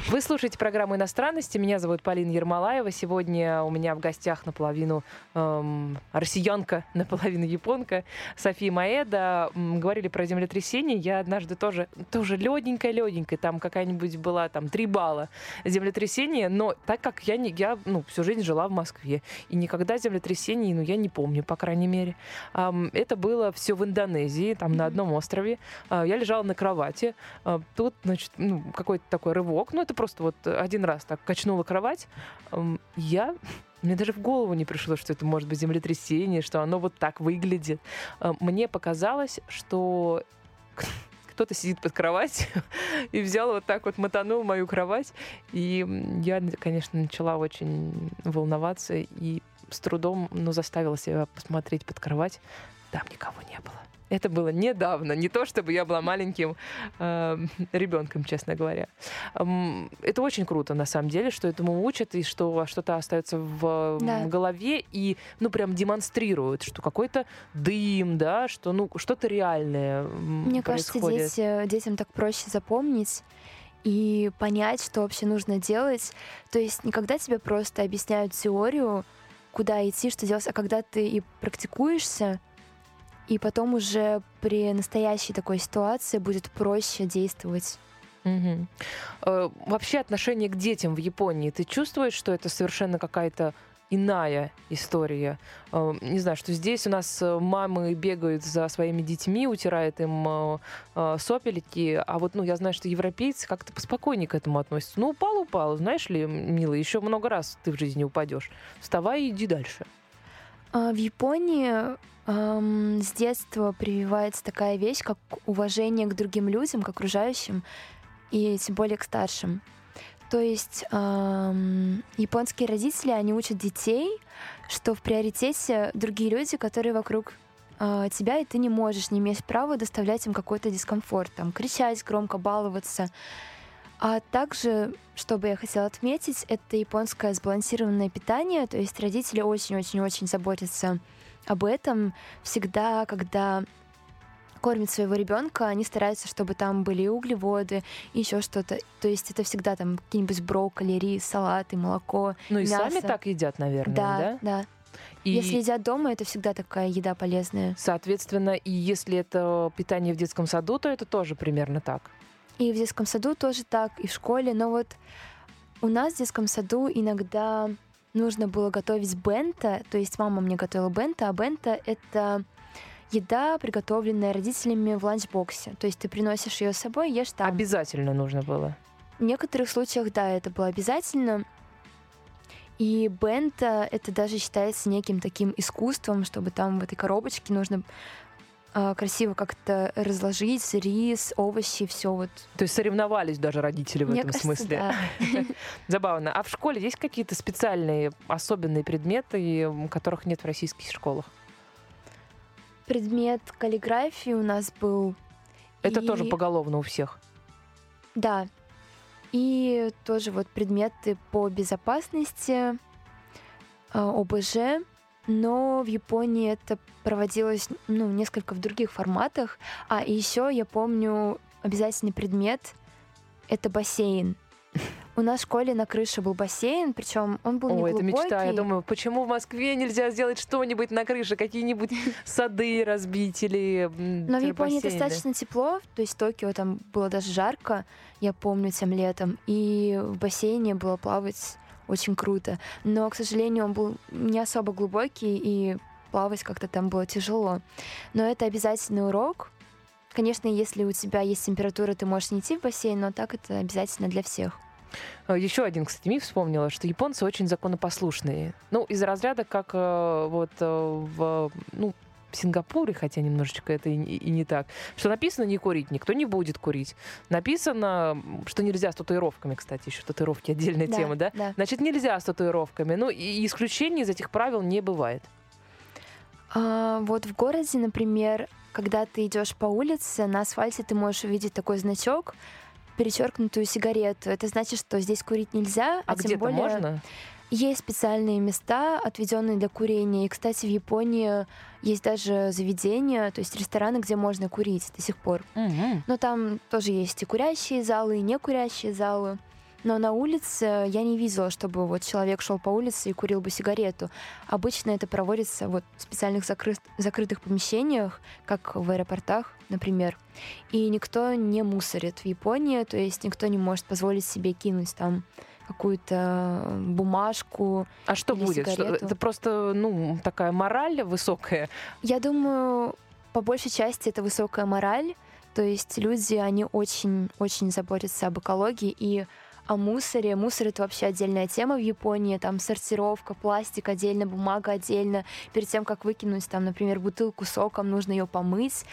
Вы слушаете программу «Иностранности». Меня зовут Полина Ермолаева. Сегодня у меня в гостях наполовину эм, россиянка, наполовину японка София Маэда. Говорили про землетрясение. Я однажды тоже, тоже леденькая-леденькая. Там какая-нибудь была, там, 3 балла землетрясение. Но так как я, не, я ну, всю жизнь жила в Москве, и никогда землетрясений, ну, я не помню, по крайней мере. Ам, это было все в Индонезии, там, на одном острове. А, Я лежала на кровати. А, Тут, значит, ну, какой-то такой рывок. Ну, это просто вот один раз так качнула кровать. Я... Мне даже в голову не пришло, что это может быть землетрясение, что оно вот так выглядит. А, Мне показалось, что кто-то сидит под кроватью и взял вот так вот, мотанул мою кровать. И я, конечно, начала очень волноваться и с трудом, но заставила себя посмотреть под кровать. Там никого не было. Это было недавно. Не то, чтобы я была маленьким ребенком, честно говоря. Это очень круто, на самом деле, что этому учат, и что что-то остается в, Да. в голове, и, ну, прям демонстрируют, что какой-то дым, да, что, ну, что-то реальное Мне кажется, происходит. дети, детям так проще запомнить и понять, что вообще нужно делать. То есть не когда тебе просто объясняют теорию, куда идти, что делать, а когда ты и практикуешься, и потом уже при настоящей такой ситуации будет проще действовать. Э, Вообще отношение к детям в Японии, ты чувствуешь, что это совершенно какая-то иная история? Э, Не знаю, что здесь у нас э, мамы бегают за своими детьми, утирают им сопельки, а вот, ну, я знаю, что европейцы как-то поспокойнее к этому относятся. Ну, упал, упал, знаешь ли, милый, еще много раз ты в жизни упадешь. Вставай и иди дальше. А В Японии ам, с детства прививается такая вещь, как уважение к другим людям, к окружающим, и тем более к старшим. То есть ам, японские родители, они учат детей, что в приоритете другие люди, которые вокруг а, тебя, и ты не можешь, не имеешь права доставлять им какой-то дискомфорт, там, кричать громко, баловаться. А также, что бы я хотела отметить, это японское сбалансированное питание, то есть родители очень-очень-очень заботятся об этом. Всегда, когда кормят своего ребенка, они стараются, чтобы там были углеводы, и еще что-то. То есть это всегда там какие-нибудь брокколи, рис, салаты, молоко. Ну и мясо. сами так едят, наверное, да? Да, да. И... Если едят дома, это всегда такая еда полезная. Соответственно, и если это питание в детском саду, то это тоже примерно так. И в детском саду тоже так, и в школе. Но вот у нас в детском саду иногда нужно было готовить бента, то есть мама мне готовила бента, а бента — это еда, приготовленная родителями в ланчбоксе. То есть ты приносишь ее с собой, ешь там. Обязательно нужно было. В некоторых случаях, да, это было обязательно. И бента — это даже считается неким таким искусством, чтобы там в этой коробочке нужно красиво как-то разложить рис, овощи, все вот. То есть соревновались даже родители в Мне этом кажется, смысле. да. Забавно. А в школе есть какие-то специальные, особенные предметы, которых нет в российских школах? Предмет каллиграфии у нас был. Это И- тоже поголовно у всех. Да. И тоже вот предметы по безопасности, а, ОБЖ, но в Японии это проводилось ну, несколько в других форматах. А и еще я помню обязательный предмет — это бассейн. У нас в школе на крыше был бассейн, причем он был О, не это мечта. Я думаю, почему в Москве нельзя сделать что-нибудь на крыше? Какие-нибудь сады разбить или Но в Японии достаточно тепло, то есть в Токио там было даже жарко, я помню, тем летом, и в бассейне было плавать очень круто. Но, к сожалению, он был не особо глубокий, и плавать как-то там было тяжело. Но это обязательный урок. Конечно, если у тебя есть температура, ты можешь не идти в бассейн, но так это обязательно для всех. Еще один, кстати, миф вспомнила, что японцы очень законопослушные. Ну, из разряда, как э, вот э, в, ну, Сингапуре, хотя немножечко это и, и не так, что написано не курить, никто не будет курить. Написано, что нельзя с татуировками, кстати, еще татуировки отдельная Да, тема, да? да. Значит, нельзя с татуировками. Ну, и исключений из этих правил не бывает. А, вот в городе, например, когда ты идешь по улице, на асфальте ты можешь увидеть такой значок, перечеркнутую сигарету. Это значит, что здесь курить нельзя, А, а, тем где-то более можно? Есть специальные места, отведенные для курения. И, кстати, в Японии есть даже заведения, то есть рестораны, где можно курить до сих пор. Мгм. Но там тоже есть и курящие залы, и некурящие залы. Но на улице я не видела, чтобы вот человек шел по улице и курил бы сигарету. Обычно это проводится вот в специальных закры- закрытых помещениях, как в аэропортах, например. И никто не мусорит в Японии, то есть никто не может позволить себе кинуть там какую-то бумажку. А что будет? Что- это просто, ну, такая мораль высокая. Я думаю, по большей части это высокая мораль. То есть люди, они очень-очень заботятся об экологии и о мусоре. Мусор — это вообще отдельная тема в Японии. Там сортировка, пластик отдельно, бумага отдельно. Перед тем, как выкинуть, там, например, бутылку соком, нужно ее помыть,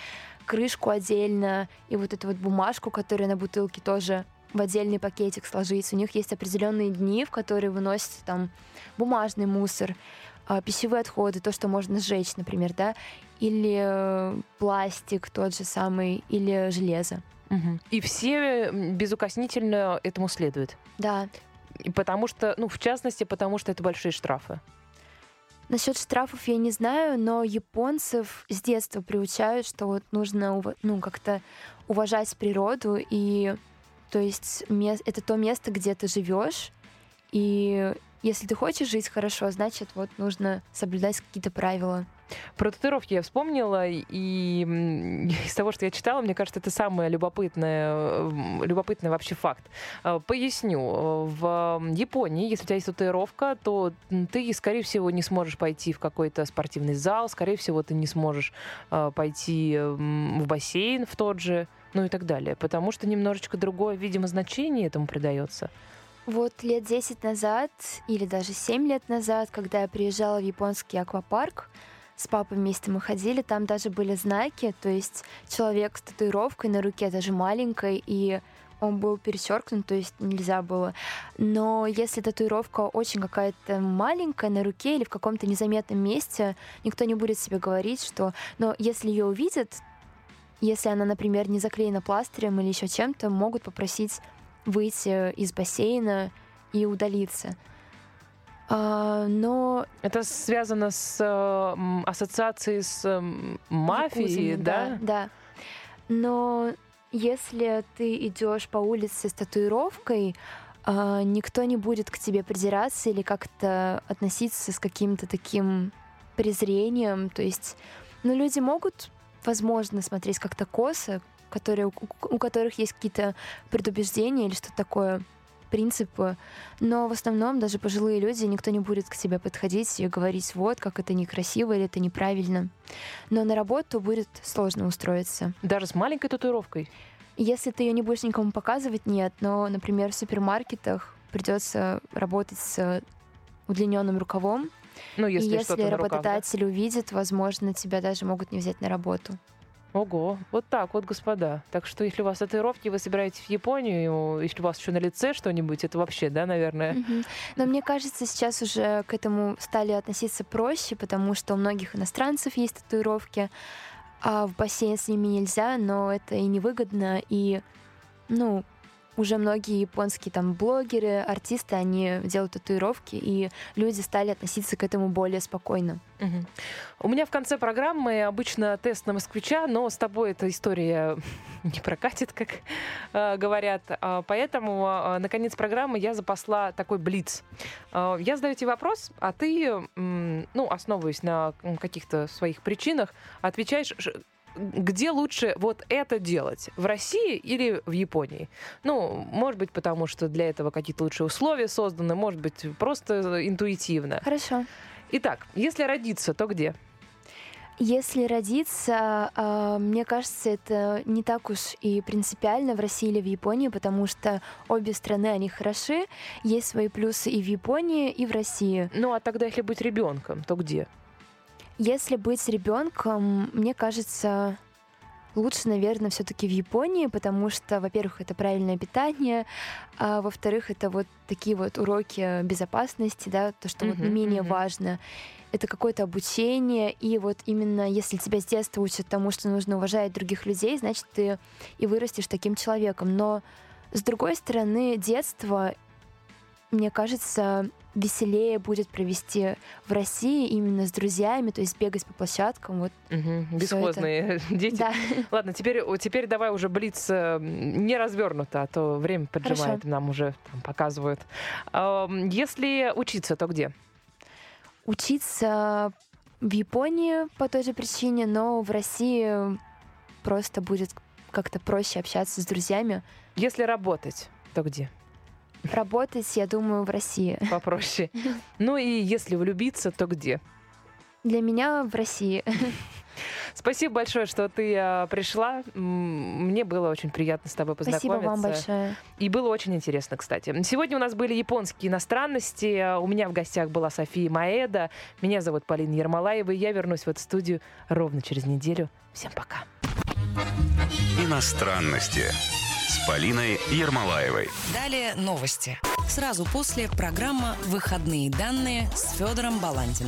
крышку отдельно, и вот эту вот бумажку, которая на бутылке тоже в отдельный пакетик сложить. У них есть определенные дни, в которые выносят там бумажный мусор, а, пищевые отходы, то, что можно сжечь, например, да, или э, пластик тот же самый, или железо. И все безукоснительно этому следуют. Да. И потому что, ну, в частности, потому что это большие штрафы. Насчет штрафов я не знаю, но японцев с детства приучают, что вот нужно ну, как-то уважать природу, и то есть это то место, где ты живешь, и если ты хочешь жить хорошо, значит, вот нужно соблюдать какие-то правила. Про татуировки я вспомнила, и из того, что я читала, мне кажется, это самый любопытный, любопытный вообще факт. Э, Поясню. В Японии, если у тебя есть татуировка, то ты, скорее всего, не сможешь пойти в какой-то спортивный зал, скорее всего, ты не сможешь э, пойти в бассейн в тот же, ну и так далее, потому что немножечко другое, видимо, значение этому придается. Вот лет 10 назад, или даже 7 лет назад, когда я приезжала в японский аквапарк, с папой вместе мы ходили, там даже были знаки, то есть человек с татуировкой на руке, даже маленькой, и он был перечеркнут, то есть нельзя было. Но если татуировка очень какая-то маленькая на руке или в каком-то незаметном месте, никто не будет себе говорить, что... Но если ее увидят, если она, например, не заклеена пластырем или еще чем-то, могут попросить выйти из бассейна и удалиться. А, но Это связано с э, ассоциацией с м, мафией, якудзами, да? Да. Но если ты идешь по улице с татуировкой, а, никто не будет к тебе придираться или как-то относиться с каким-то таким презрением. То есть, ну, люди могут, возможно, смотреть как-то косо, которые, у, у которых есть какие-то предубеждения или что-то такое, принципы. Но в основном даже пожилые люди, никто не будет к тебе подходить и говорить, вот, как это некрасиво или это неправильно. Но на работу будет сложно устроиться. Даже с маленькой татуировкой. Если ты ее не будешь никому показывать, нет. Но, например, в супермаркетах придется работать с удлиненным рукавом. Ну, если, и если на руках, да? работодатель увидит, возможно, тебя даже могут не взять на работу. Ого, вот так вот, господа. Так что, если у вас татуировки, вы собираетесь в Японию, если у вас еще на лице что-нибудь, это вообще, да, наверное? Мгм. Но мне кажется, сейчас уже к этому стали относиться проще, потому что у многих иностранцев есть татуировки, а в бассейн с ними нельзя, но это и невыгодно, и, ну, уже многие японские там блогеры, артисты, они делают татуировки, и люди стали относиться к этому более спокойно. Мгм. У меня в конце программы обычно тест на москвича, но с тобой эта история не прокатит, как э, говорят. А, Поэтому э, на конец программы я запасла такой блиц. Э, Я задаю тебе вопрос, а ты, м, ну, основываясь на каких-то своих причинах, отвечаешь, где лучше вот это делать? В России или в Японии? Ну, может быть, потому что для этого какие-то лучшие условия созданы, может быть, просто интуитивно. Хорошо. Итак, если родиться, то где? Если родиться, а, мне кажется, это не так уж и принципиально в России или в Японии, потому что обе страны, они хороши, есть свои плюсы и в Японии, и в России. Ну, а тогда, если быть ребенком, то где? Если быть ребенком, мне кажется, лучше, наверное, все-таки в Японии, потому что, во-первых, это правильное питание, а во-вторых, это вот такие вот уроки безопасности, да, то, что вот не Мгм, менее мгм. важно. Это какое-то обучение, и вот именно если тебя с детства учат тому, что нужно уважать других людей, значит, ты и вырастешь таким человеком. Но, с другой стороны, детство, мне кажется, веселее будет провести в России именно с друзьями, то есть бегать по площадкам. Вот, Всё Бесхозные дети. да. Ладно, теперь, теперь давай уже блиц э, не развернуто, а то время поджимает, Хорошо. нам уже там показывают. Если учиться, то где? Учиться в Японии по той же причине, но в России просто будет как-то проще общаться с друзьями. Если работать, то где? Работать, я думаю, в России. Попроще. Ну и если влюбиться, то где? Для меня в России. Спасибо большое, что ты э, пришла. Мне было очень приятно с тобой Спасибо познакомиться. вам большое. И было очень интересно, кстати. Сегодня у нас были японские иностранности. У меня в гостях была София Маэда. Меня зовут Полина Ермолаева. И я вернусь в эту студию ровно через неделю. Всем пока. Иностранности Полиной Ермолаевой. Далее новости. Сразу после программа «Выходные данные» с Федором Баландиным.